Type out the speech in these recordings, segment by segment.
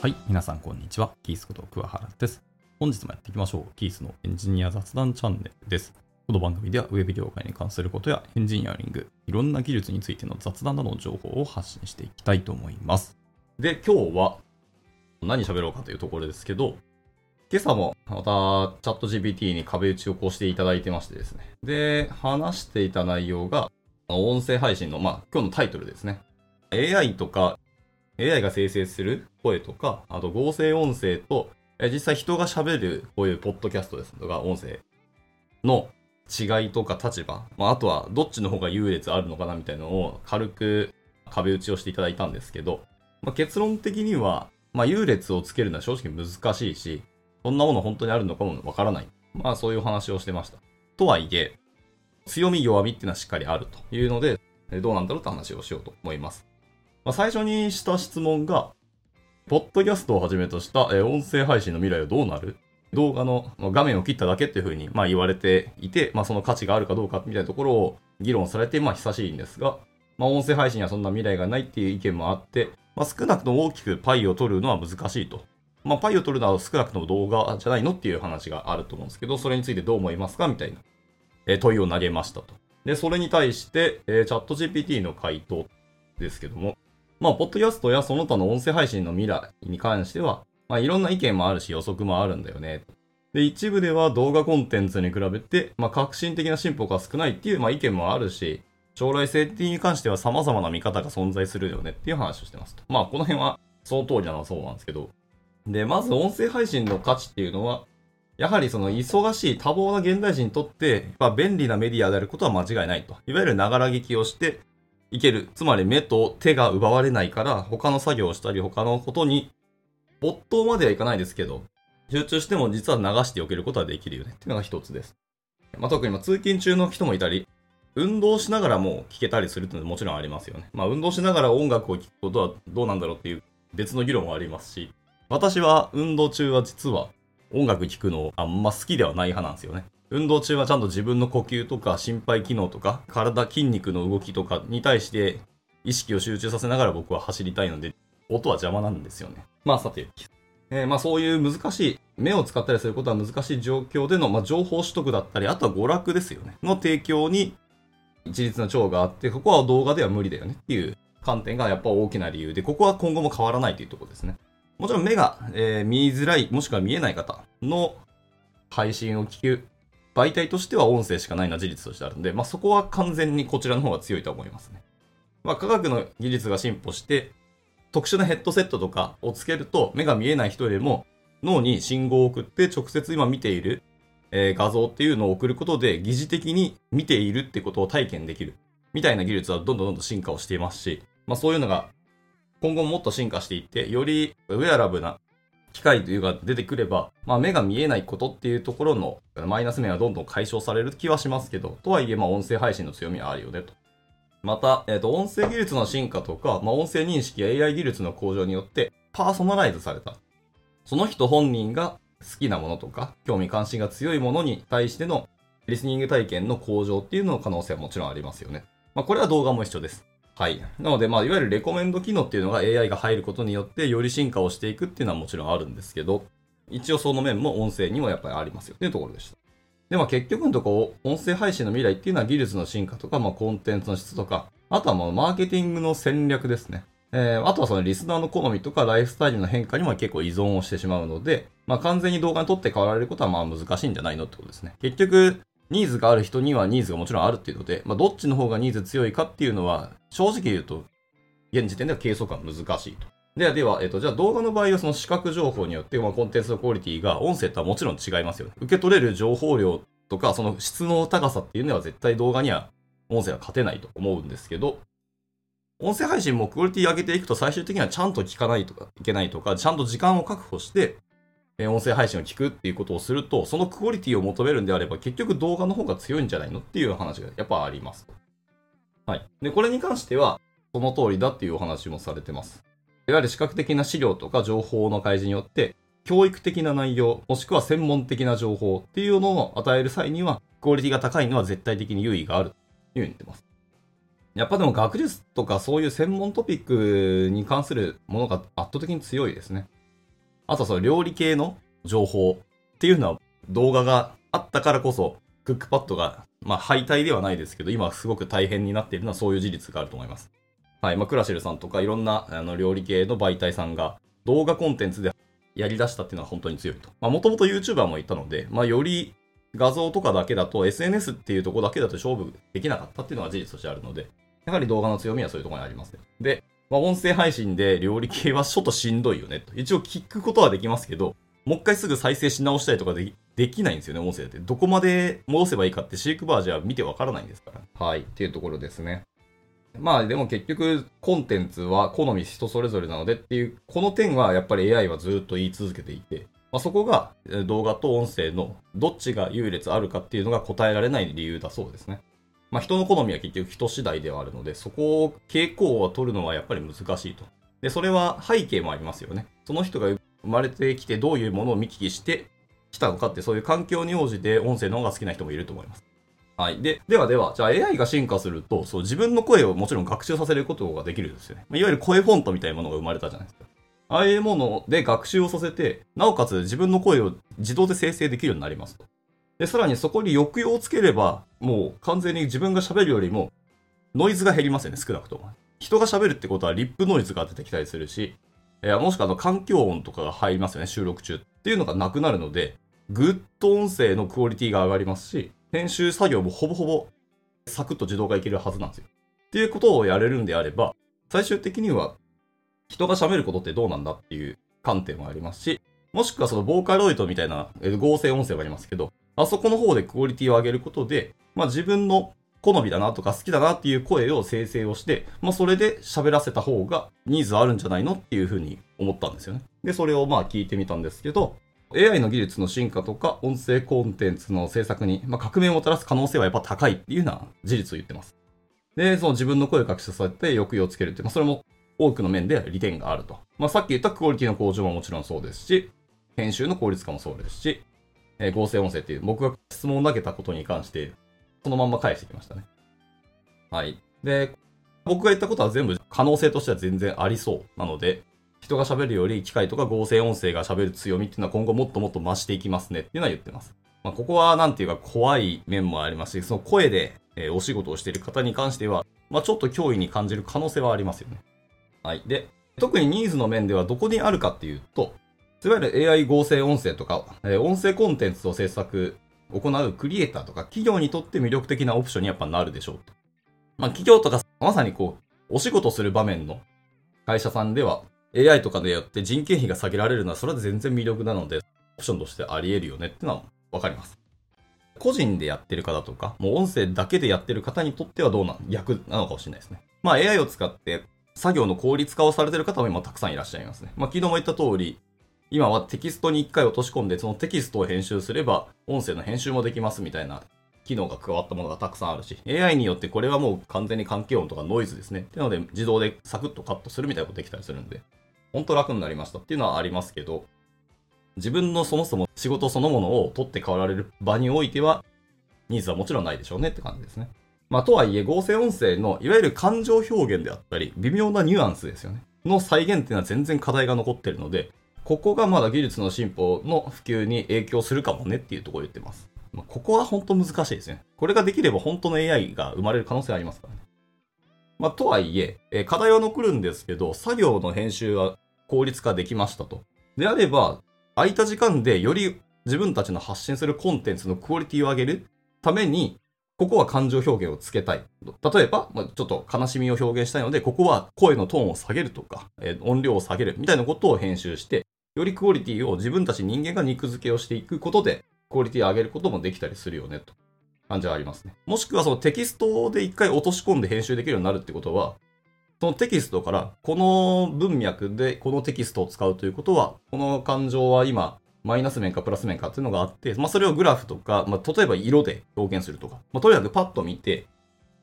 はい、皆さんこんにちは。キースこと桑原です。本日もやっていきましょう。キースのエンジニア雑談チャンネルです。この番組ではウェブ業界に関することやエンジニアリング、いろんな技術についての雑談などの情報を発信していきたいと思います。で、今日は何喋ろうかというところですけど、今朝もまたチャット GPT に壁打ちをこうしていただいてましてですね。で、話していた内容が、音声配信の、まあ、今日のタイトルですね。AI とか AI が生成する声とか、あと合成音声と、え実際人が喋るこういうポッドキャストですとか音声の違いとか立場、まあ、あとはどっちの方が優劣あるのかなみたいなのを軽く壁打ちをしていただいたんですけど、まあ、結論的には、まあ、優劣をつけるのは正直難しいし、そんなもの本当にあるのかもわからない。まあそういう話をしてました。とはいえ、強み弱みっていうのはしっかりあるというので、どうなんだろうって話をしようと思います。まあ、最初にした質問が、ポッドキャストをはじめとした、え音声配信の未来はどうなる？動画の画面を切っただけっていうふうに、ま、言われていて、まあ、その価値があるかどうかみたいなところを議論されて、まあ、久しいんですが、まあ、音声配信にはそんな未来がないっていう意見もあって、まあ、少なくとも大きくパイを取るのは難しいと。まあ、パイを取るのは少なくとも動画じゃないのっていう話があると思うんですけど、それについてどう思いますかみたいな、え問いを投げましたと。で、それに対して、えチャット GPT の回答ですけども、まあ、ポッドキャストやその他の音声配信の未来に関しては、まあ、いろんな意見もあるし予測もあるんだよね。で、一部では動画コンテンツに比べて、まあ、革新的な進歩が少ないっていう、まあ、意見もあるし、将来性ってに関しては様々な見方が存在するよねっていう話をしてますと。まあ、この辺はその通りなのはそうなんですけど。で、まず音声配信の価値っていうのは、やはりその忙しい多忙な現代人にとって、まあ、便利なメディアであることは間違いないと。いわゆるながら聞きをしていける。つまり目と手が奪われないから、他の作業をしたり他のことに、没頭まではいかないですけど、集中しても実は流しておけることはできるよねっていうのが一つです。まあ、特にまあ通勤中の人もいたり、運動しながらも聞けたりするっていうのはもちろんありますよね。まあ運動しながら音楽を聴くことはどうなんだろうっていう別の議論もありますし、私は運動中は実は音楽聴くのあんま好きではない派なんですよね。運動中はちゃんと自分の呼吸とか心肺機能とか体筋肉の動きとかに対して意識を集中させながら僕は走りたいので音は邪魔なんですよね。まあさて。えーまあそういう難しい、目を使ったりすることは難しい状況での、まあ、情報取得だったり、あとは娯楽ですよね。の提供に一律の長があって、ここは動画では無理だよねっていう観点がやっぱ大きな理由で、ここは今後も変わらないというところですね。もちろん目が、えー見づらい、もしくは見えない方の配信を聞く媒体としては音声しかないのは事実としてあるので、まあ、そこは完全にこちらの方が強いと思いますね。まあ、科学の技術が進歩して、特殊なヘッドセットとかをつけると、目が見えない人でも脳に信号を送って直接今見ている、え画像っていうのを送ることで疑似的に見ているってことを体験できる。みたいな技術はどんどんどんどん進化をしていますし、まあそういうのが今後もっと進化していって、よりウェアラブな機械というか出てくれば、まあ目が見えないことっていうところのマイナス面はどんどん解消される気はしますけど、とはいえまあ音声配信の強みはあるよねと。また、えっ、と、音声技術の進化とか、まあ音声認識や AI 技術の向上によってパーソナライズされた。その人本人が好きなものとか、興味関心が強いものに対してのリスニング体験の向上っていうの可能性はもちろんありますよね。まあこれは動画も一緒です。はい。なので、まあ、いわゆるレコメンド機能っていうのが AI が入ることによって、より進化をしていくっていうのはもちろんあるんですけど、一応その面も音声にもやっぱりありますよっていうところでした。で、まあ結局のとこ、音声配信の未来っていうのは技術の進化とか、まあコンテンツの質とか、あとはまあマーケティングの戦略ですね。えー、あとはそのリスナーの好みとかライフスタイルの変化にも結構依存をしてしまうので、まあ完全に動画に撮って変わられることはまあ難しいんじゃないのってことですね。結局、ニーズがある人にはニーズがもちろんあるっていうので、まあどっちの方がニーズ強いかっていうのは、正直言うと、現時点では計測は難しいと。では、では、えっ、と、じゃあ動画の場合はその視覚情報によって、まあ、コンテンツのクオリティが音声とはもちろん違いますよね。受け取れる情報量とか、その質の高さっていうのは絶対動画には音声は勝てないと思うんですけど、音声配信もクオリティ上げていくと最終的にはちゃんと聞かないとかいけないとか、ちゃんと時間を確保して、音声配信を聞くっていうことをすると、そのクオリティを求めるんであれば、結局動画の方が強いんじゃないのっていう話がやっぱあります。はい。で、これに関しては、その通りだっていうお話もされてます。いわゆる視覚的な資料とか情報の開示によって、教育的な内容、もしくは専門的な情報っていうのを与える際には、クオリティが高いのは絶対的に優位があるというふうに言ってます。やっぱでも学術とかそういう専門トピックに関するものが圧倒的に強いですね。あとその料理系の情報っていうのは動画があったからこそ、クックパッドが、まあ敗退ではないですけど、今すごく大変になっているのはそういう事実があると思います。はい。まあ、クラシルさんとかいろんなあの料理系の媒体さんが動画コンテンツでやり出したっていうのは本当に強いと。まあ、もともと YouTuber もいたので、まあ、より画像とかだけだと SNS っていうとこだけだと勝負できなかったっていうのが事実としてあるので、やはり動画の強みはそういうところにあります。で、まあ、音声配信で料理系はちょっとしんどいよねと。一応聞くことはできますけど、もう一回すぐ再生し直したりとかでできないんですよね、音声って。どこまで戻せばいいかって飼育バーじゃ見てわからないんですから。はい。っていうところですね。まあでも結局コンテンツは好み人それぞれなのでっていう、この点はやっぱり AI はずっと言い続けていて、まあ、そこが動画と音声のどっちが優劣あるかっていうのが答えられない理由だそうですね。まあ人の好みは結局人次第ではあるので、そこを傾向を取るのはやっぱり難しいと。で、それは背景もありますよね。その人が生まれてきてどういうものを見聞きしてきたのかってそういう環境に応じて音声の方が好きな人もいると思います。はい。で、ではでは、じゃあ AI が進化すると、そう、自分の声をもちろん学習させることができるんですよね。いわゆる声フォントみたいなものが生まれたじゃないですか。ああいうもので学習をさせて、なおかつ自分の声を自動で生成できるようになりますと。で、さらにそこに抑揚をつければ、もう完全に自分が喋るよりも、ノイズが減りますよね、少なくとも。人が喋るってことはリップノイズが出てきたりするし、えー、もしくはあの環境音とかが入りますよね、収録中。っていうのがなくなるので、ぐっと音声のクオリティが上がりますし、編集作業もほぼほぼサクッと自動化いけるはずなんですよ。っていうことをやれるんであれば、最終的には人が喋ることってどうなんだっていう観点もありますし、もしくはそのボーカロイドみたいな合成音声がありますけど、あそこの方でクオリティを上げることで、まあ自分の好みだなとか好きだなっていう声を生成をして、まあそれで喋らせた方がニーズあるんじゃないのっていうふうに思ったんですよね。で、それをまあ聞いてみたんですけど、AI の技術の進化とか音声コンテンツの制作に、まあ、革命をもたらす可能性はやっぱ高いっていうような事実を言ってます。で、その自分の声を隠しさせて抑揚をつけるって、まあ、それも多くの面で利点があると。まあ、さっき言ったクオリティの向上ももちろんそうですし、編集の効率化もそうですし、えー、合成音声っていう僕が質問を投げたことに関して、そのまんま返してきましたね。はい。で、僕が言ったことは全部可能性としては全然ありそうなので、人が喋るより機械とか合成音声が喋る強みっていうのは今後もっともっと増していきますねっていうのは言ってます。まあ、ここはなんていうか怖い面もありますし、その声で、えお仕事をしている方に関しては、まあ、ちょっと脅威に感じる可能性はありますよね。はい。で、特にニーズの面ではどこにあるかっていうと、いわゆる AI 合成音声とか、え音声コンテンツを制作、行うクリエイターとか企業にとって魅力的なオプションにやっぱなるでしょう。まあ企業とかまさにこう、お仕事する場面の会社さんでは AI とかでやって人件費が下げられるのはそれは全然魅力なので、オプションとしてあり得るよねってのはわかります。個人でやってる方とか、もう音声だけでやってる方にとってはどうな、逆なのかもしれないですね。まあ AI を使って作業の効率化をされてる方も今たくさんいらっしゃいますね。まあ昨日も言った通り、今はテキストに一回落とし込んで、そのテキストを編集すれば、音声の編集もできますみたいな機能が加わったものがたくさんあるし、AI によってこれはもう完全に環境音とかノイズですね。ってので自動でサクッとカットするみたいなことできたりするんで、本当楽になりましたっていうのはありますけど、自分のそもそも仕事そのものを取って代わられる場においては、ニーズはもちろんないでしょうねって感じですね。まあ、とはいえ、合成音声のいわゆる感情表現であったり、微妙なニュアンスですよね。の再現っていうのは全然課題が残ってるので、ここがまだ技術の進歩の普及に影響するかもねっていうところを言ってます。まあ、ここは本当難しいですね。これができれば本当の AI が生まれる可能性ありますからね。まあ、とはいえ、え課題は残るんですけど、作業の編集は効率化できましたと。であれば、空いた時間でより自分たちの発信するコンテンツのクオリティを上げるために、ここは感情表現をつけたい。例えば、ま、ちょっと悲しみを表現したいので、ここは声のトーンを下げるとか、え、音量を下げるみたいなことを編集して、よりクオリティを自分たち人間が肉付けをしていくことで、クオリティを上げることもできたりするよね、と感じはありますね。もしくはそのテキストで一回落とし込んで編集できるようになるってことは、そのテキストからこの文脈でこのテキストを使うということは、この感情は今、マイナス面かプラス面かっていうのがあって、まあそれをグラフとか、まあ例えば色で表現するとか、まあとにかくパッと見て、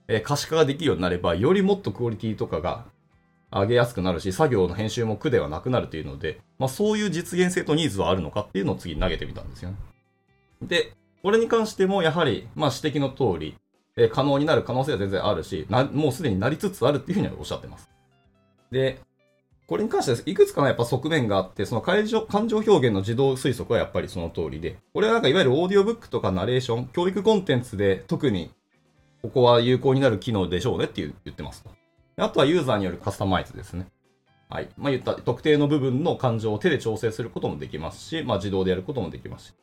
えー、可視化ができるようになれば、よりもっとクオリティとかが上げやすくなるし、作業の編集も苦ではなくなるというので、まあそういう実現性とニーズはあるのかっていうのを次に投げてみたんですよね。で、これに関してもやはり、まあ指摘の通り、え、可能になる可能性は全然あるし、なもうすでになりつつあるっていうふうにはおっしゃってます。で、これに関してはいくつかのやっぱ側面があって、その感情感情表現の自動推測はやっぱりその通りで、これはなんかいわゆるオーディオブックとかナレーション、教育コンテンツで特にここは有効になる機能でしょうねって言ってますと。あとはユーザーによるカスタマイズですね。はい。まあ、言った特定の部分の感情を手で調整することもできますし、まあ、自動でやることもできますし、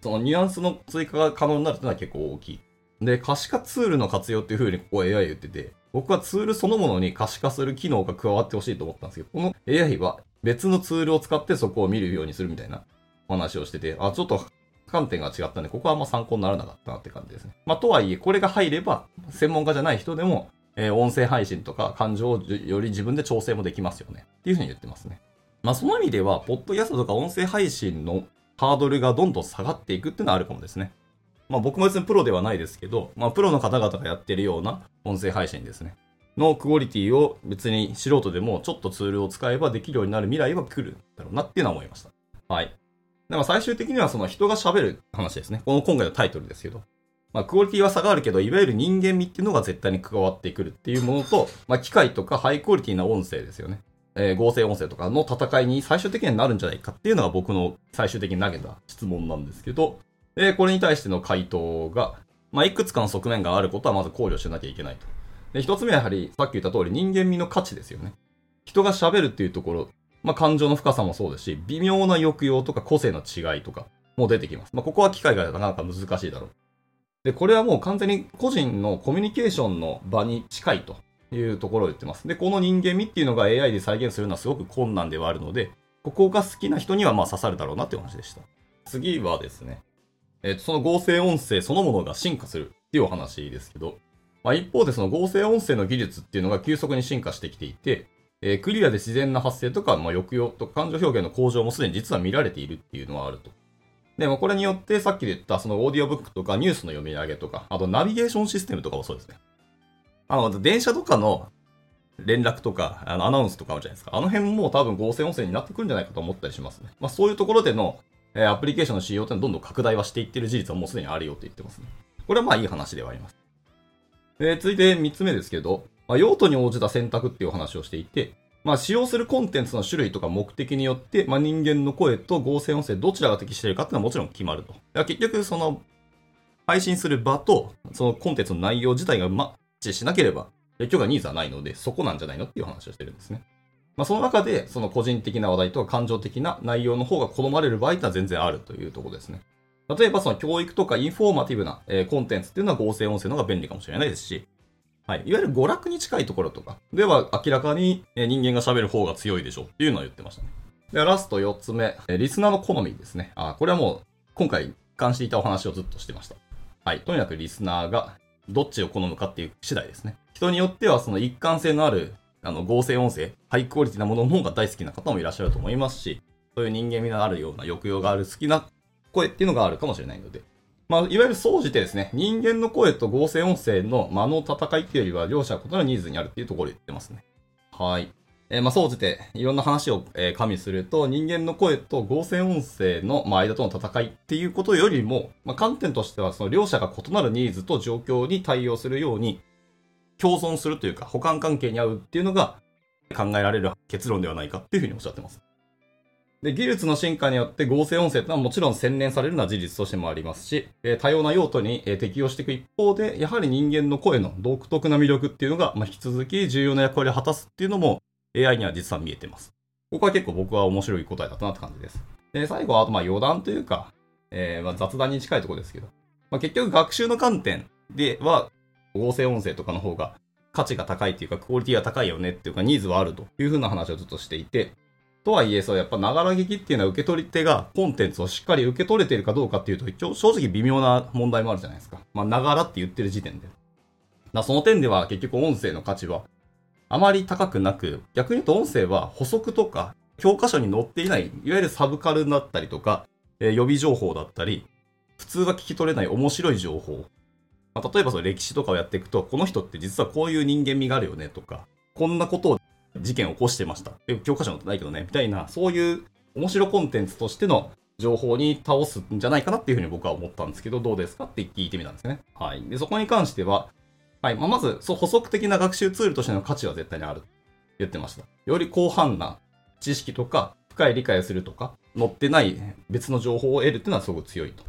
そのニュアンスの追加が可能になるというのは結構大きい。で、可視化ツールの活用っていう風にここ AI 言ってて、僕はツールそのものに可視化する機能が加わってほしいと思ったんですけど、この AI は別のツールを使ってそこを見るようにするみたいなお話をしてて、あ、ちょっと観点が違ったんで、ここはあんま参考にならなかったなって感じですね。まあ、とはいえ、これが入れば、専門家じゃない人でも、えー、音声配信とか感情をより自分で調整もできますよね。っていうふうに言ってますね。まあ、その意味では、ポッドキャストとか音声配信のハードルがどんどん下がっていくっていうのはあるかもですね。まあ、僕も別にプロではないですけど、まあ、プロの方々がやってるような音声配信ですね。のクオリティを別に素人でもちょっとツールを使えばできるようになる未来は来るんだろうなっていうのは思いました。はい。だから最終的にはその人が喋る話ですね。この今回のタイトルですけど。まあ、クオリティは差があるけど、いわゆる人間味っていうのが絶対に加わってくるっていうものと、まあ、機械とかハイクオリティな音声ですよね。えー、合成音声とかの戦いに最終的にはなるんじゃないかっていうのが僕の最終的に投げた質問なんですけど、えー、これに対しての回答が、まあ、いくつかの側面があることはまず考慮しなきゃいけないと。で、一つ目はやはり、さっき言った通り人間味の価値ですよね。人が喋るっていうところ、まあ、感情の深さもそうですし、微妙な抑揚とか個性の違いとかも出てきます。まあ、ここは機械がなかなか難しいだろう。で、これはもう完全に個人のコミュニケーションの場に近いというところを言ってます。で、この人間味っていうのが AI で再現するのはすごく困難ではあるので、ここが好きな人にはまあ刺さるだろうなっていう話でした。次はですね、えっ、と、その合成音声そのものが進化するっていうお話ですけど、まあ、一方でその合成音声の技術っていうのが急速に進化してきていて、えー、クリアで自然な発声とか、まあ、抑揚とか感情表現の向上もすでに実は見られているっていうのはあると。でもこれによってさっき言ったそのオーディオブックとかニュースの読み上げとか、あとナビゲーションシステムとかもそうですね。あの、電車とかの連絡とか、あの、アナウンスとかあるじゃないですか。あの辺も多分合成音声になってくるんじゃないかと思ったりしますね。まあそういうところでの、えー、アプリケーションの使用ってのはどんどん拡大はしていってる事実はもうすでにあるよって言ってますね。これはまあいい話ではあります。えー、続いて3つ目ですけど、まあ、用途に応じた選択っていう話をしていて、まあ、使用するコンテンツの種類とか目的によって、まあ、人間の声と合成音声どちらが適しているかっていうのはもちろん決まると。だから結局、その、配信する場と、そのコンテンツの内容自体がマッチしなければ、結局はニーズはないので、そこなんじゃないのっていう話をしてるんですね。まあ、その中で、その個人的な話題とか感情的な内容の方が好まれる場合ってのは全然あるというところですね。例えば、その教育とかインフォーマティブな、え、コンテンツっていうのは合成音声の方が便利かもしれないですし、はい。いわゆる娯楽に近いところとかでは明らかに人間が喋る方が強いでしょうっていうのを言ってましたね。で、ラスト4つ目、リスナーの好みですね。あ、これはもう今回関していたお話をずっとしてました。はい。とにかくリスナーがどっちを好むかっていう次第ですね。人によってはその一貫性のあるあの合成音声、ハイクオリティなものの方が大好きな方もいらっしゃると思いますし、そういう人間味のあるような抑揚がある好きな声っていうのがあるかもしれないので、まあ、いわゆる総じてですね、人間の声と合成音声の間の戦いっていうよりは、両者異なるニーズにあるっていうところを言ってますね。はい。えー、まあ、総じて、いろんな話を、えー、加味すると、人間の声と合成音声の、まあ、間との戦いっていうことよりも、まあ、観点としては、その両者が異なるニーズと状況に対応するように、共存するというか、補完関係に合うっていうのが考えられる結論ではないかっていうふうにおっしゃってます。で、技術の進化によって合成音声というのはもちろん洗練されるのは事実としてもありますし、え多様な用途に、え適用していく一方で、やはり人間の声の独特な魅力っていうのが、まあ引き続き重要な役割を果たすっていうのも AI には実は見えてます。ここは結構僕は面白い答えだったなって感じです。で、最後はあとまあ余談というか、えー、まあ雑談に近いところですけど、まあ、結局学習の観点では合成音声とかの方が価値が高いっていうか、クオリティが高いよねっていうか、ニーズはあるというふうな話をずっとしていて、とはいえ、そう、やっぱ、ながら聞きっていうのは受け取り手がコンテンツをしっかり受け取れているかどうかっていうと、一応正直微妙な問題もあるじゃないですか。まあ、ながらって言ってる時点で。だその点では結局音声の価値はあまり高くなく、逆に言うと音声は補足とか教科書に載っていない、いわゆるサブカルだったりとか、えー、予備情報だったり、普通は聞き取れない面白い情報。まあ、例えばその歴史とかをやっていくと、この人って実はこういう人間味があるよねとか、こんなことを事件を起こしてました。教科書載ってないけどね、みたいな、そういう面白コンテンツとしての情報に倒すんじゃないかなっていうふうに僕は思ったんですけど、どうですかって聞いてみたんですね。はい。で、そこに関しては、はい。まあ、まず、そう、補足的な学習ツールとしての価値は絶対にある。言ってました。より広範な知識とか、深い理解をするとか、載ってない別の情報を得るっていうのはすごく強いと。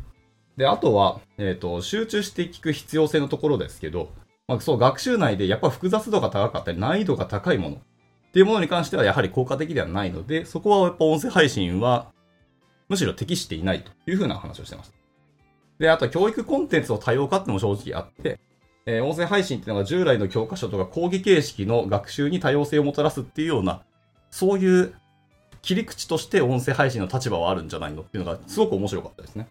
で、あとは、えっ、ー、と、集中して聞く必要性のところですけど、まあ、そう、学習内でやっぱ複雑度が高かったり、難易度が高いものっていうものに関してはやはり効果的ではないので、そこはやっぱ音声配信はむしろ適していないというふうな話をしてます。で、あと教育コンテンツの多様化っても正直あって、えー、音声配信っていうのが従来の教科書とか講義形式の学習に多様性をもたらすっていうような、そういう切り口として音声配信の立場はあるんじゃないのっていうのがすごく面白かったですね。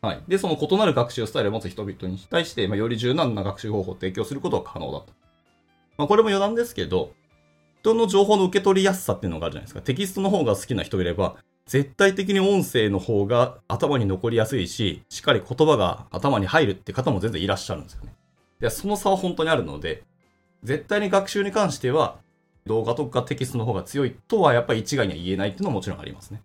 はい。で、その異なる学習スタイルを持つ人々に対して、まあ、より柔軟な学習方法を提供することが可能だと。まあ、これも余談ですけど、人の情報の受け取りやすさっていうのがあるじゃないですか。テキストの方が好きな人いれば、絶対的に音声の方が頭に残りやすいし、しっかり言葉が頭に入るって方も全然いらっしゃるんですよね。でその差は本当にあるので、絶対に学習に関しては、動画とかテキストの方が強いとはやっぱり一概には言えないっていうのはもちろんありますね。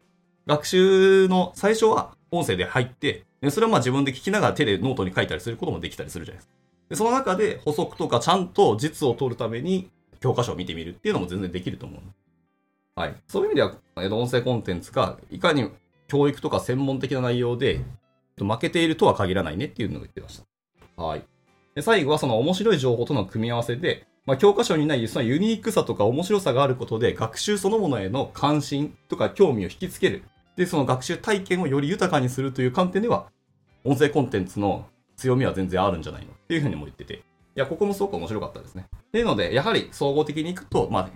学習の最初は音声で入って、それはまあ自分で聞きながら手でノートに書いたりすることもできたりするじゃないですか。でその中で補足とかちゃんと実を取るために教科書を見てみるっていうのも全然できると思う。はい。そういう意味では、音声コンテンツがいかに教育とか専門的な内容で負けているとは限らないねっていうのを言ってました。はい。で最後はその面白い情報との組み合わせで、まあ、教科書にないそのユニークさとか面白さがあることで学習そのものへの関心とか興味を引きつける。で、その学習体験をより豊かにするという観点では、音声コンテンツの強みは全然あるんじゃないのっていうふうにも言ってて、いや、ここもすごく面白かったですね。っていうので、やはり総合的にいくと、まあ、ね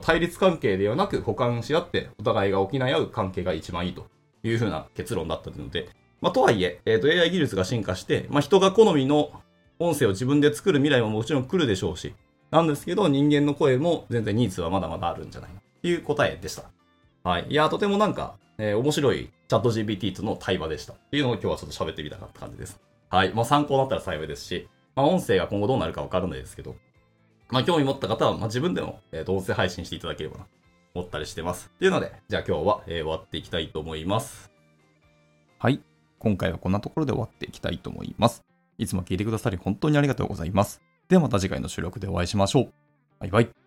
対立関係ではなく補完し合ってお互いが補い合う関係が一番いいというふうな結論だったので、まあ、とはいえ、えっ、ー、と AI 技術が進化して、まあ、人が好みの音声を自分で作る未来ももちろん来るでしょうし、なんですけど人間の声も全然ニーズはまだまだあるんじゃないかという答えでした。はい。いや、とてもなんか、えー、面白いチャット GPT との対話でした。っていうのを今日はちょっと喋ってみたかった感じです。はい。まあ、参考になったら幸いですし、まあ、音声が今後どうなるかわからないですけど、まあ、興味持った方は、まあ、自分でも、えー、と音声配信していただければな、思ったりしてます。っていうので、じゃあ今日は、えー、終わっていきたいと思います。はい。今回はこんなところで終わっていきたいと思います。いつも聞いてくださり本当にありがとうございます。ではまた次回の収録でお会いしましょう。バイバイ。